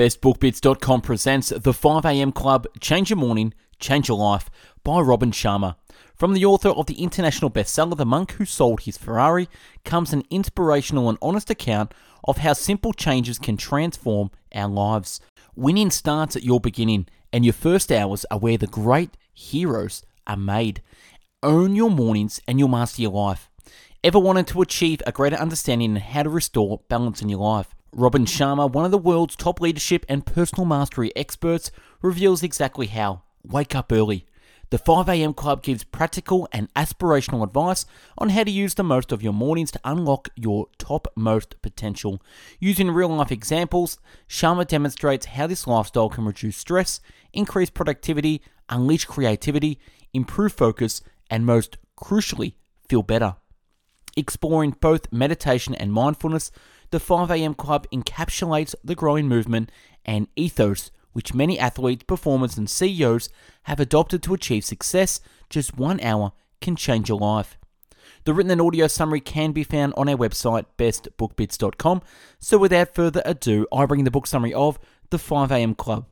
BestBookBits.com presents The 5am Club Change Your Morning, Change Your Life by Robin Sharma. From the author of the international bestseller The Monk Who Sold His Ferrari comes an inspirational and honest account of how simple changes can transform our lives. Winning starts at your beginning, and your first hours are where the great heroes are made. Own your mornings and you'll master your life. Ever wanted to achieve a greater understanding of how to restore balance in your life? Robin Sharma, one of the world's top leadership and personal mastery experts, reveals exactly how. Wake up early. The 5am Club gives practical and aspirational advice on how to use the most of your mornings to unlock your topmost potential. Using real life examples, Sharma demonstrates how this lifestyle can reduce stress, increase productivity, unleash creativity, improve focus, and most crucially, feel better. Exploring both meditation and mindfulness, the 5am Club encapsulates the growing movement and ethos which many athletes, performers, and CEOs have adopted to achieve success. Just one hour can change your life. The written and audio summary can be found on our website, bestbookbits.com. So, without further ado, I bring the book summary of The 5am Club.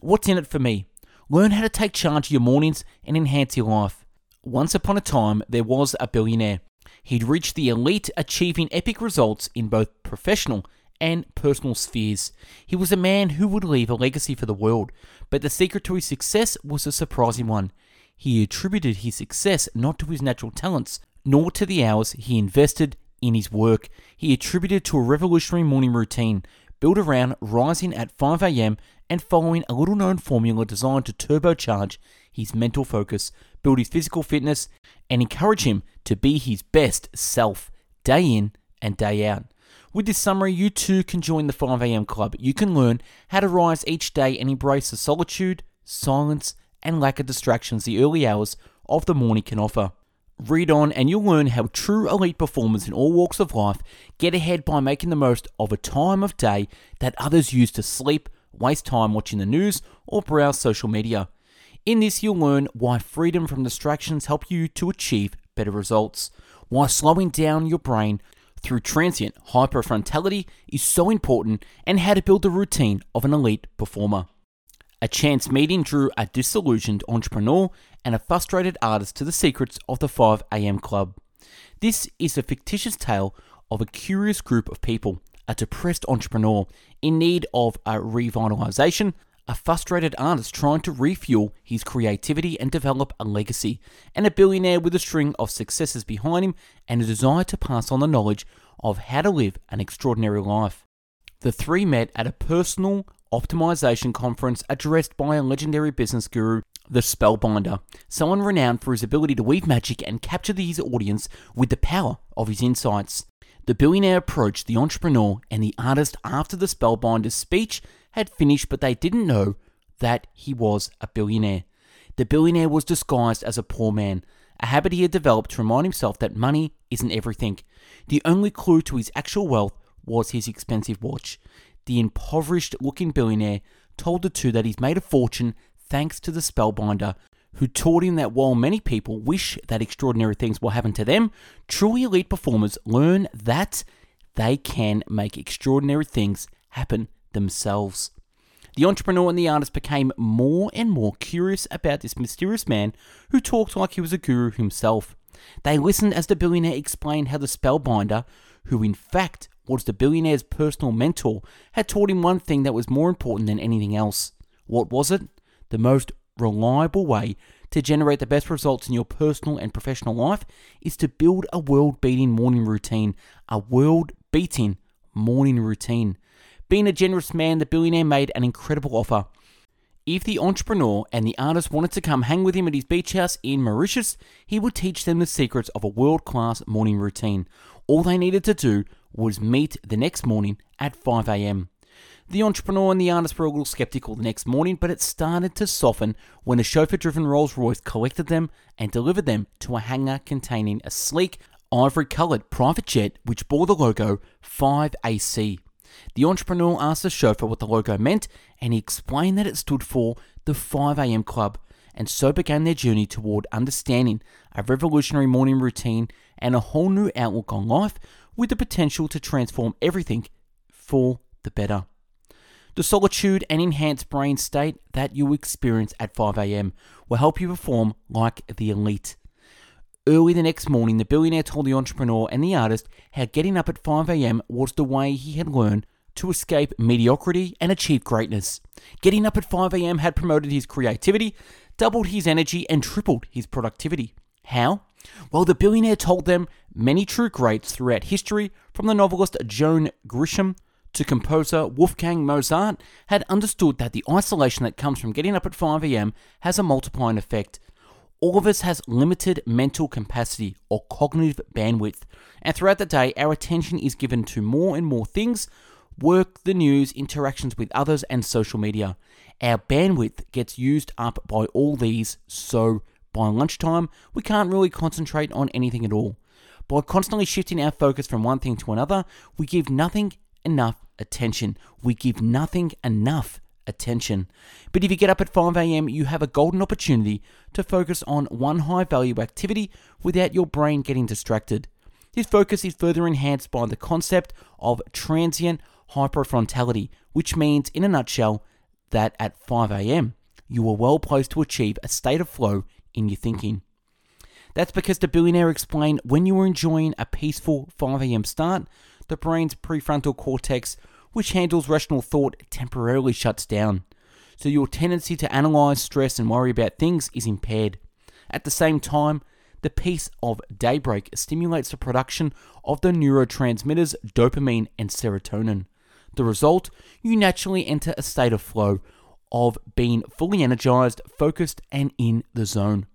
What's in it for me? Learn how to take charge of your mornings and enhance your life. Once upon a time, there was a billionaire. He'd reached the elite, achieving epic results in both professional and personal spheres. He was a man who would leave a legacy for the world, but the secret to his success was a surprising one. He attributed his success not to his natural talents, nor to the hours he invested in his work. He attributed to a revolutionary morning routine built around rising at 5 a.m. and following a little known formula designed to turbocharge his mental focus, build his physical fitness, and encourage him to be his best self day in and day out. With this summary, you too can join the 5am club. You can learn how to rise each day and embrace the solitude, silence, and lack of distractions the early hours of the morning can offer. Read on and you'll learn how true elite performers in all walks of life get ahead by making the most of a time of day that others use to sleep, waste time watching the news, or browse social media. In this, you'll learn why freedom from distractions help you to achieve better results, why slowing down your brain through transient hyperfrontality is so important and how to build the routine of an elite performer. A chance meeting drew a disillusioned entrepreneur and a frustrated artist to the secrets of the 5am Club. This is a fictitious tale of a curious group of people, a depressed entrepreneur in need of a revitalization, a frustrated artist trying to refuel his creativity and develop a legacy, and a billionaire with a string of successes behind him and a desire to pass on the knowledge of how to live an extraordinary life. The three met at a personal optimization conference addressed by a legendary business guru, the Spellbinder, someone renowned for his ability to weave magic and capture his audience with the power of his insights. The billionaire approached the entrepreneur and the artist after the Spellbinder's speech had finished, but they didn't know that he was a billionaire. The billionaire was disguised as a poor man, a habit he had developed to remind himself that money isn't everything. The only clue to his actual wealth was his expensive watch. The impoverished looking billionaire told the two that he's made a fortune thanks to the spellbinder, who taught him that while many people wish that extraordinary things will happen to them, truly elite performers learn that they can make extraordinary things happen themselves. The entrepreneur and the artist became more and more curious about this mysterious man who talked like he was a guru himself. They listened as the billionaire explained how the spellbinder, who in fact was the billionaire's personal mentor, had taught him one thing that was more important than anything else. What was it? The most reliable way to generate the best results in your personal and professional life is to build a world beating morning routine. A world beating morning routine. Being a generous man, the billionaire made an incredible offer. If the entrepreneur and the artist wanted to come hang with him at his beach house in Mauritius, he would teach them the secrets of a world class morning routine. All they needed to do was meet the next morning at 5 am. The entrepreneur and the artist were a little skeptical the next morning, but it started to soften when a chauffeur driven Rolls Royce collected them and delivered them to a hangar containing a sleek, ivory coloured private jet which bore the logo 5AC. The entrepreneur asked the chauffeur what the logo meant, and he explained that it stood for the 5am Club, and so began their journey toward understanding a revolutionary morning routine and a whole new outlook on life with the potential to transform everything for the better. The solitude and enhanced brain state that you experience at 5am will help you perform like the elite. Early the next morning, the billionaire told the entrepreneur and the artist how getting up at 5am was the way he had learned to escape mediocrity and achieve greatness. Getting up at 5am had promoted his creativity, doubled his energy, and tripled his productivity. How? Well, the billionaire told them many true greats throughout history, from the novelist John Grisham to composer Wolfgang Mozart, had understood that the isolation that comes from getting up at 5am has a multiplying effect. All of us has limited mental capacity or cognitive bandwidth, and throughout the day, our attention is given to more and more things work, the news, interactions with others, and social media. Our bandwidth gets used up by all these, so by lunchtime, we can't really concentrate on anything at all. By constantly shifting our focus from one thing to another, we give nothing enough attention. We give nothing enough attention. But if you get up at 5am, you have a golden opportunity to focus on one high value activity without your brain getting distracted. This focus is further enhanced by the concept of transient hyperfrontality, which means, in a nutshell, that at 5 am, you are well placed to achieve a state of flow in your thinking. That's because the billionaire explained when you are enjoying a peaceful 5 am start, the brain's prefrontal cortex, which handles rational thought, temporarily shuts down. So your tendency to analyze, stress, and worry about things is impaired. At the same time, the peace of daybreak stimulates the production of the neurotransmitters dopamine and serotonin. The result, you naturally enter a state of flow of being fully energized, focused, and in the zone.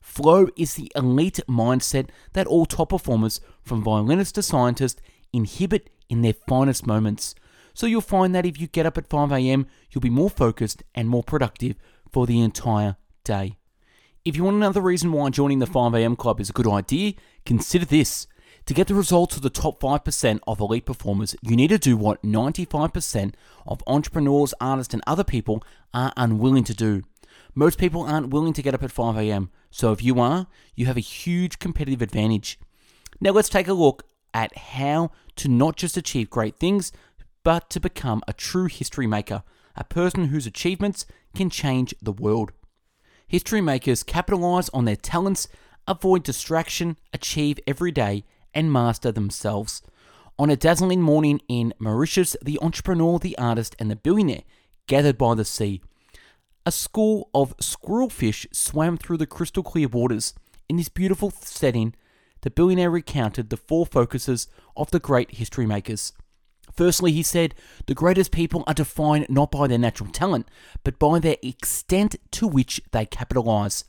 Flow is the elite mindset that all top performers, from violinists to scientists, inhibit in their finest moments. So you'll find that if you get up at 5am, you'll be more focused and more productive for the entire day. If you want another reason why joining the 5am club is a good idea, consider this. To get the results of the top 5% of elite performers, you need to do what 95% of entrepreneurs, artists, and other people are unwilling to do. Most people aren't willing to get up at 5 a.m., so if you are, you have a huge competitive advantage. Now, let's take a look at how to not just achieve great things, but to become a true history maker, a person whose achievements can change the world. History makers capitalize on their talents, avoid distraction, achieve every day, and master themselves. On a dazzling morning in Mauritius, the entrepreneur, the artist, and the billionaire gathered by the sea. A school of squirrelfish swam through the crystal clear waters. In this beautiful setting, the billionaire recounted the four focuses of the great history makers. Firstly, he said, the greatest people are defined not by their natural talent, but by their extent to which they capitalize.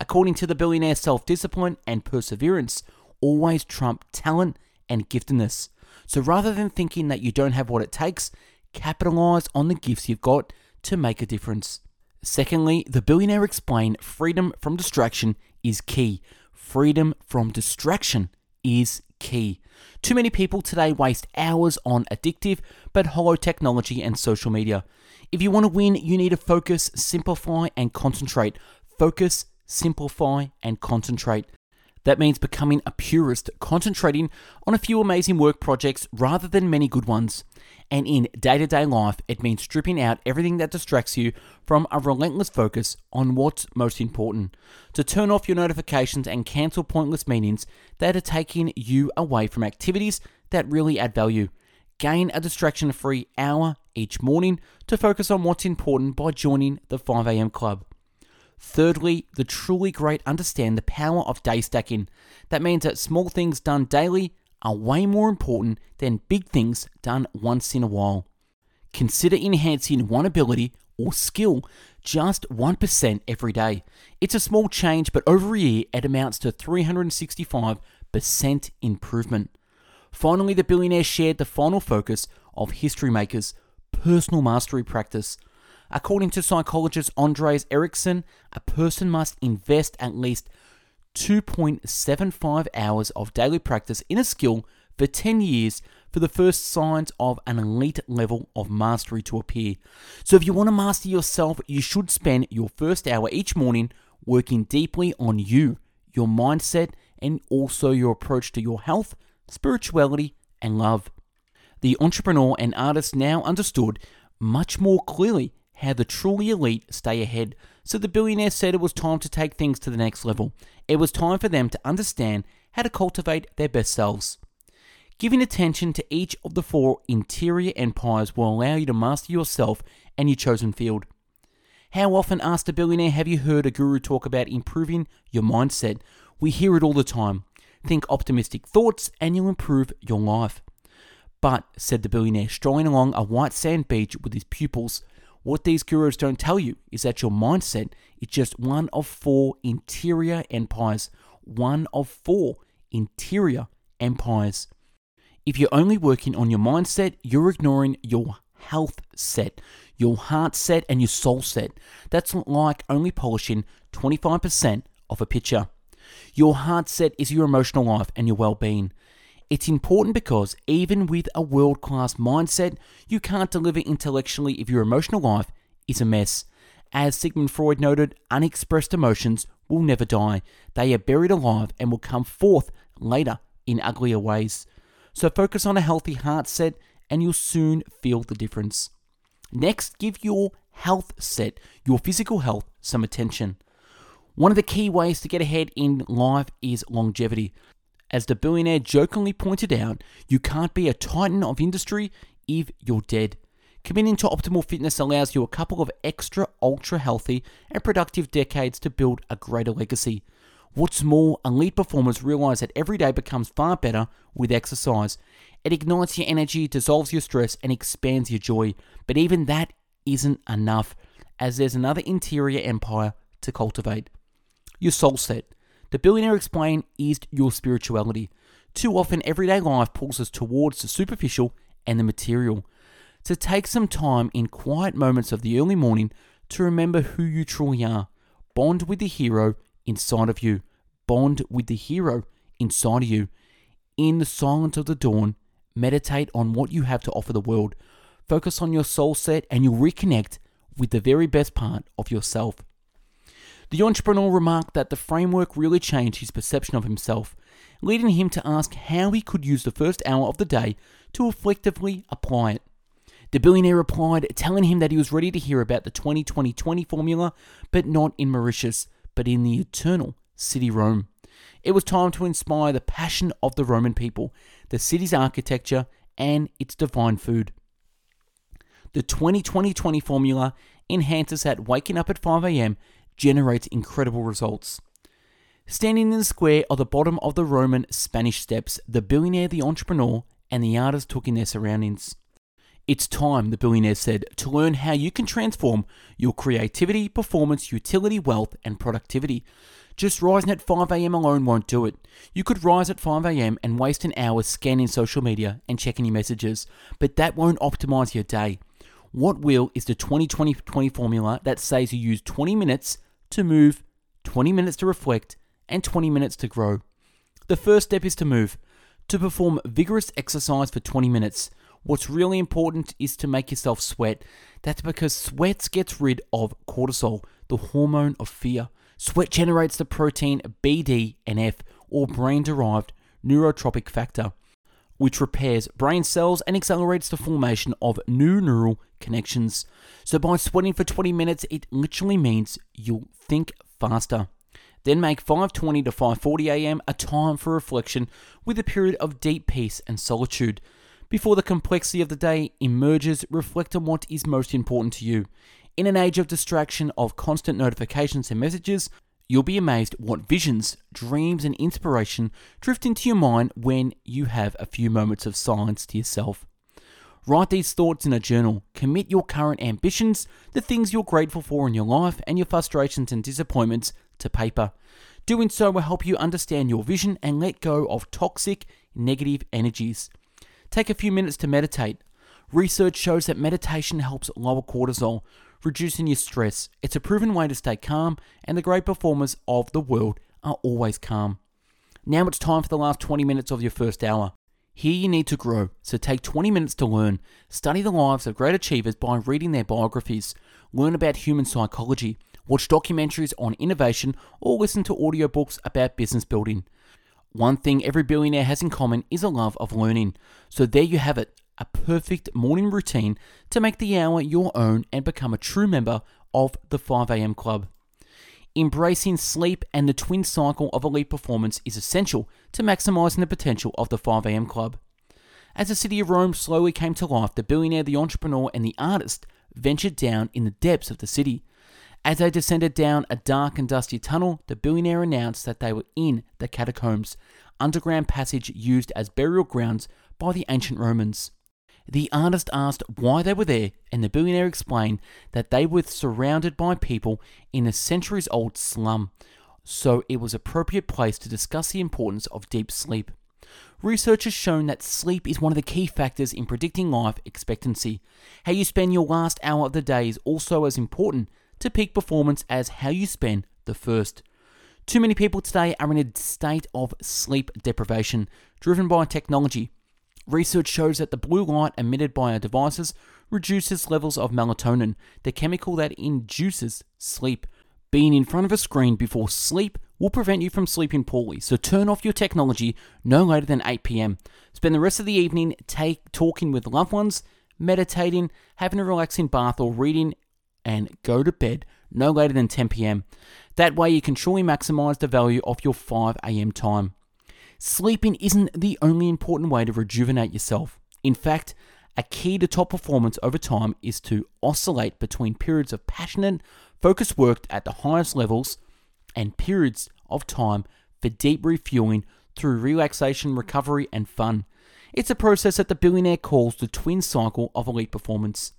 According to the billionaire, self discipline and perseverance always trump talent and giftedness. So rather than thinking that you don't have what it takes, capitalize on the gifts you've got to make a difference. Secondly, the billionaire explained freedom from distraction is key. Freedom from distraction is key. Too many people today waste hours on addictive but hollow technology and social media. If you want to win, you need to focus, simplify, and concentrate. Focus, simplify, and concentrate. That means becoming a purist, concentrating on a few amazing work projects rather than many good ones. And in day to day life, it means stripping out everything that distracts you from a relentless focus on what's most important. To turn off your notifications and cancel pointless meetings that are taking you away from activities that really add value. Gain a distraction free hour each morning to focus on what's important by joining the 5am club. Thirdly, the truly great understand the power of day stacking. That means that small things done daily are way more important than big things done once in a while. Consider enhancing one ability or skill just 1% every day. It's a small change, but over a year it amounts to 365% improvement. Finally, the billionaire shared the final focus of History Makers personal mastery practice. According to psychologist Andreas Ericsson, a person must invest at least 2.75 hours of daily practice in a skill for 10 years for the first signs of an elite level of mastery to appear. So, if you want to master yourself, you should spend your first hour each morning working deeply on you, your mindset, and also your approach to your health, spirituality, and love. The entrepreneur and artist now understood much more clearly how the truly elite stay ahead. So the billionaire said it was time to take things to the next level. It was time for them to understand how to cultivate their best selves. Giving attention to each of the four interior empires will allow you to master yourself and your chosen field. How often, asked a billionaire, have you heard a guru talk about improving your mindset? We hear it all the time. Think optimistic thoughts and you'll improve your life. But, said the billionaire, strolling along a white sand beach with his pupils, what these gurus don't tell you is that your mindset is just one of four interior empires. One of four interior empires. If you're only working on your mindset, you're ignoring your health set, your heart set, and your soul set. That's like only polishing 25% of a picture. Your heart set is your emotional life and your well being. It's important because even with a world class mindset, you can't deliver intellectually if your emotional life is a mess. As Sigmund Freud noted, unexpressed emotions will never die. They are buried alive and will come forth later in uglier ways. So focus on a healthy heart set and you'll soon feel the difference. Next, give your health set, your physical health, some attention. One of the key ways to get ahead in life is longevity. As the billionaire jokingly pointed out, you can't be a titan of industry if you're dead. Committing to optimal fitness allows you a couple of extra ultra healthy and productive decades to build a greater legacy. What's more, elite performers realize that every day becomes far better with exercise. It ignites your energy, dissolves your stress, and expands your joy. But even that isn't enough, as there's another interior empire to cultivate. Your soul set. The billionaire explained is your spirituality. Too often, everyday life pulls us towards the superficial and the material. To take some time in quiet moments of the early morning to remember who you truly are. Bond with the hero inside of you. Bond with the hero inside of you. In the silence of the dawn, meditate on what you have to offer the world. Focus on your soul set and you'll reconnect with the very best part of yourself. The entrepreneur remarked that the framework really changed his perception of himself, leading him to ask how he could use the first hour of the day to effectively apply it. The billionaire replied, telling him that he was ready to hear about the 20 20 20 formula, but not in Mauritius, but in the eternal city Rome. It was time to inspire the passion of the Roman people, the city's architecture, and its divine food. The 20 20 20 formula enhances that waking up at 5 am generates incredible results. Standing in the square at the bottom of the Roman Spanish steps, the billionaire, the entrepreneur, and the artist took in their surroundings. It's time, the billionaire said, to learn how you can transform your creativity, performance, utility, wealth, and productivity. Just rising at 5am alone won't do it. You could rise at 5am and waste an hour scanning social media and checking your messages, but that won't optimize your day. What will is the 20 20 20 formula that says you use 20 minutes to move, 20 minutes to reflect, and 20 minutes to grow. The first step is to move, to perform vigorous exercise for 20 minutes. What's really important is to make yourself sweat. That's because sweat gets rid of cortisol, the hormone of fear. Sweat generates the protein BDNF, or brain derived neurotrophic factor, which repairs brain cells and accelerates the formation of new neural connections. So, by sweating for 20 minutes, it literally means you'll think faster. Then make 5:20 to 5:40 a.m. a time for reflection with a period of deep peace and solitude. Before the complexity of the day emerges, reflect on what is most important to you. In an age of distraction of constant notifications and messages, you'll be amazed what visions, dreams, and inspiration drift into your mind when you have a few moments of silence to yourself. Write these thoughts in a journal. Commit your current ambitions, the things you're grateful for in your life, and your frustrations and disappointments to paper. Doing so will help you understand your vision and let go of toxic, negative energies. Take a few minutes to meditate. Research shows that meditation helps lower cortisol, reducing your stress. It's a proven way to stay calm, and the great performers of the world are always calm. Now it's time for the last 20 minutes of your first hour. Here you need to grow, so take 20 minutes to learn. Study the lives of great achievers by reading their biographies. Learn about human psychology. Watch documentaries on innovation or listen to audiobooks about business building. One thing every billionaire has in common is a love of learning. So there you have it a perfect morning routine to make the hour your own and become a true member of the 5am club. Embracing sleep and the twin cycle of elite performance is essential to maximizing the potential of the 5am club. As the city of Rome slowly came to life, the billionaire, the entrepreneur, and the artist ventured down in the depths of the city. As they descended down a dark and dusty tunnel, the billionaire announced that they were in the catacombs, underground passage used as burial grounds by the ancient Romans. The artist asked why they were there, and the billionaire explained that they were surrounded by people in a centuries old slum, so it was appropriate place to discuss the importance of deep sleep. Research has shown that sleep is one of the key factors in predicting life expectancy. How you spend your last hour of the day is also as important to peak performance as how you spend the first. Too many people today are in a state of sleep deprivation driven by technology. Research shows that the blue light emitted by our devices reduces levels of melatonin, the chemical that induces sleep. Being in front of a screen before sleep will prevent you from sleeping poorly, so turn off your technology no later than 8 pm. Spend the rest of the evening take, talking with loved ones, meditating, having a relaxing bath, or reading, and go to bed no later than 10 pm. That way, you can truly maximize the value of your 5 am time. Sleeping isn't the only important way to rejuvenate yourself. In fact, a key to top performance over time is to oscillate between periods of passionate, focused work at the highest levels and periods of time for deep refueling through relaxation, recovery, and fun. It's a process that the billionaire calls the twin cycle of elite performance.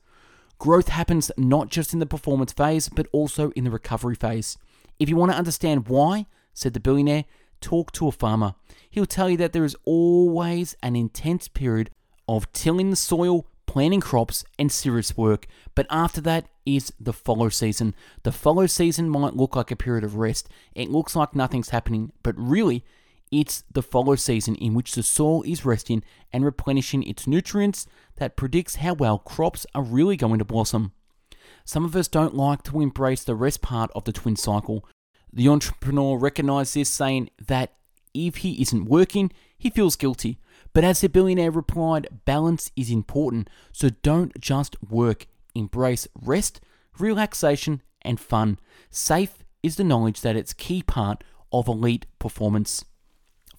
Growth happens not just in the performance phase, but also in the recovery phase. If you want to understand why, said the billionaire, talk to a farmer. He'll tell you that there is always an intense period of tilling the soil, planting crops, and serious work. But after that is the fallow season. The fallow season might look like a period of rest. It looks like nothing's happening, but really, it's the fallow season in which the soil is resting and replenishing its nutrients that predicts how well crops are really going to blossom. Some of us don't like to embrace the rest part of the twin cycle. The entrepreneur recognized this, saying that if he isn't working, he feels guilty. But as the billionaire replied, balance is important, so don't just work. Embrace rest, relaxation, and fun. Safe is the knowledge that it's key part of elite performance.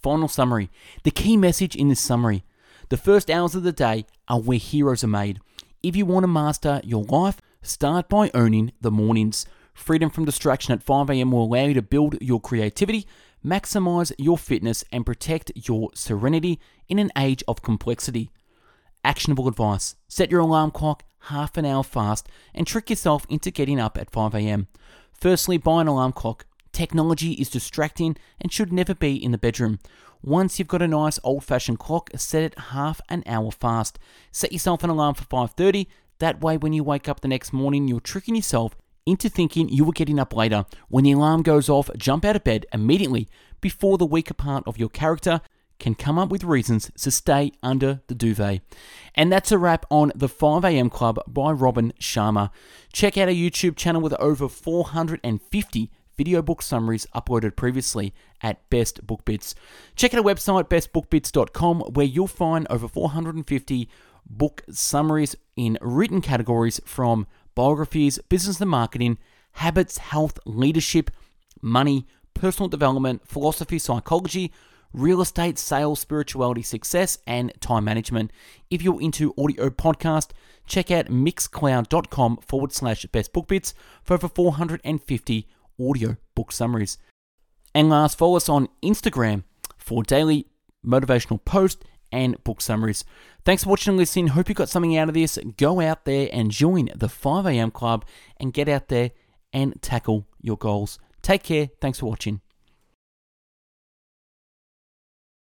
Final summary. The key message in this summary. The first hours of the day are where heroes are made. If you want to master your life, start by owning the mornings. Freedom from distraction at 5am will allow you to build your creativity, maximize your fitness, and protect your serenity in an age of complexity. Actionable advice set your alarm clock half an hour fast and trick yourself into getting up at 5am. Firstly, buy an alarm clock. Technology is distracting and should never be in the bedroom. Once you've got a nice old-fashioned clock, set it half an hour fast. Set yourself an alarm for 5:30. That way when you wake up the next morning, you're tricking yourself into thinking you were getting up later. When the alarm goes off, jump out of bed immediately before the weaker part of your character can come up with reasons to stay under the duvet. And that's a wrap on the 5am Club by Robin Sharma. Check out our YouTube channel with over 450 video book summaries uploaded previously at Best Book Bits. Check out our website, bestbookbits.com, where you'll find over 450 book summaries in written categories from biographies, business and marketing, habits, health, leadership, money, personal development, philosophy, psychology, real estate, sales, spirituality, success, and time management. If you're into audio podcast, check out mixcloud.com forward slash best book bits for over 450 audio book summaries. And last, follow us on Instagram for daily motivational posts and book summaries. Thanks for watching and listening. Hope you got something out of this. Go out there and join the 5am club and get out there and tackle your goals. Take care. Thanks for watching.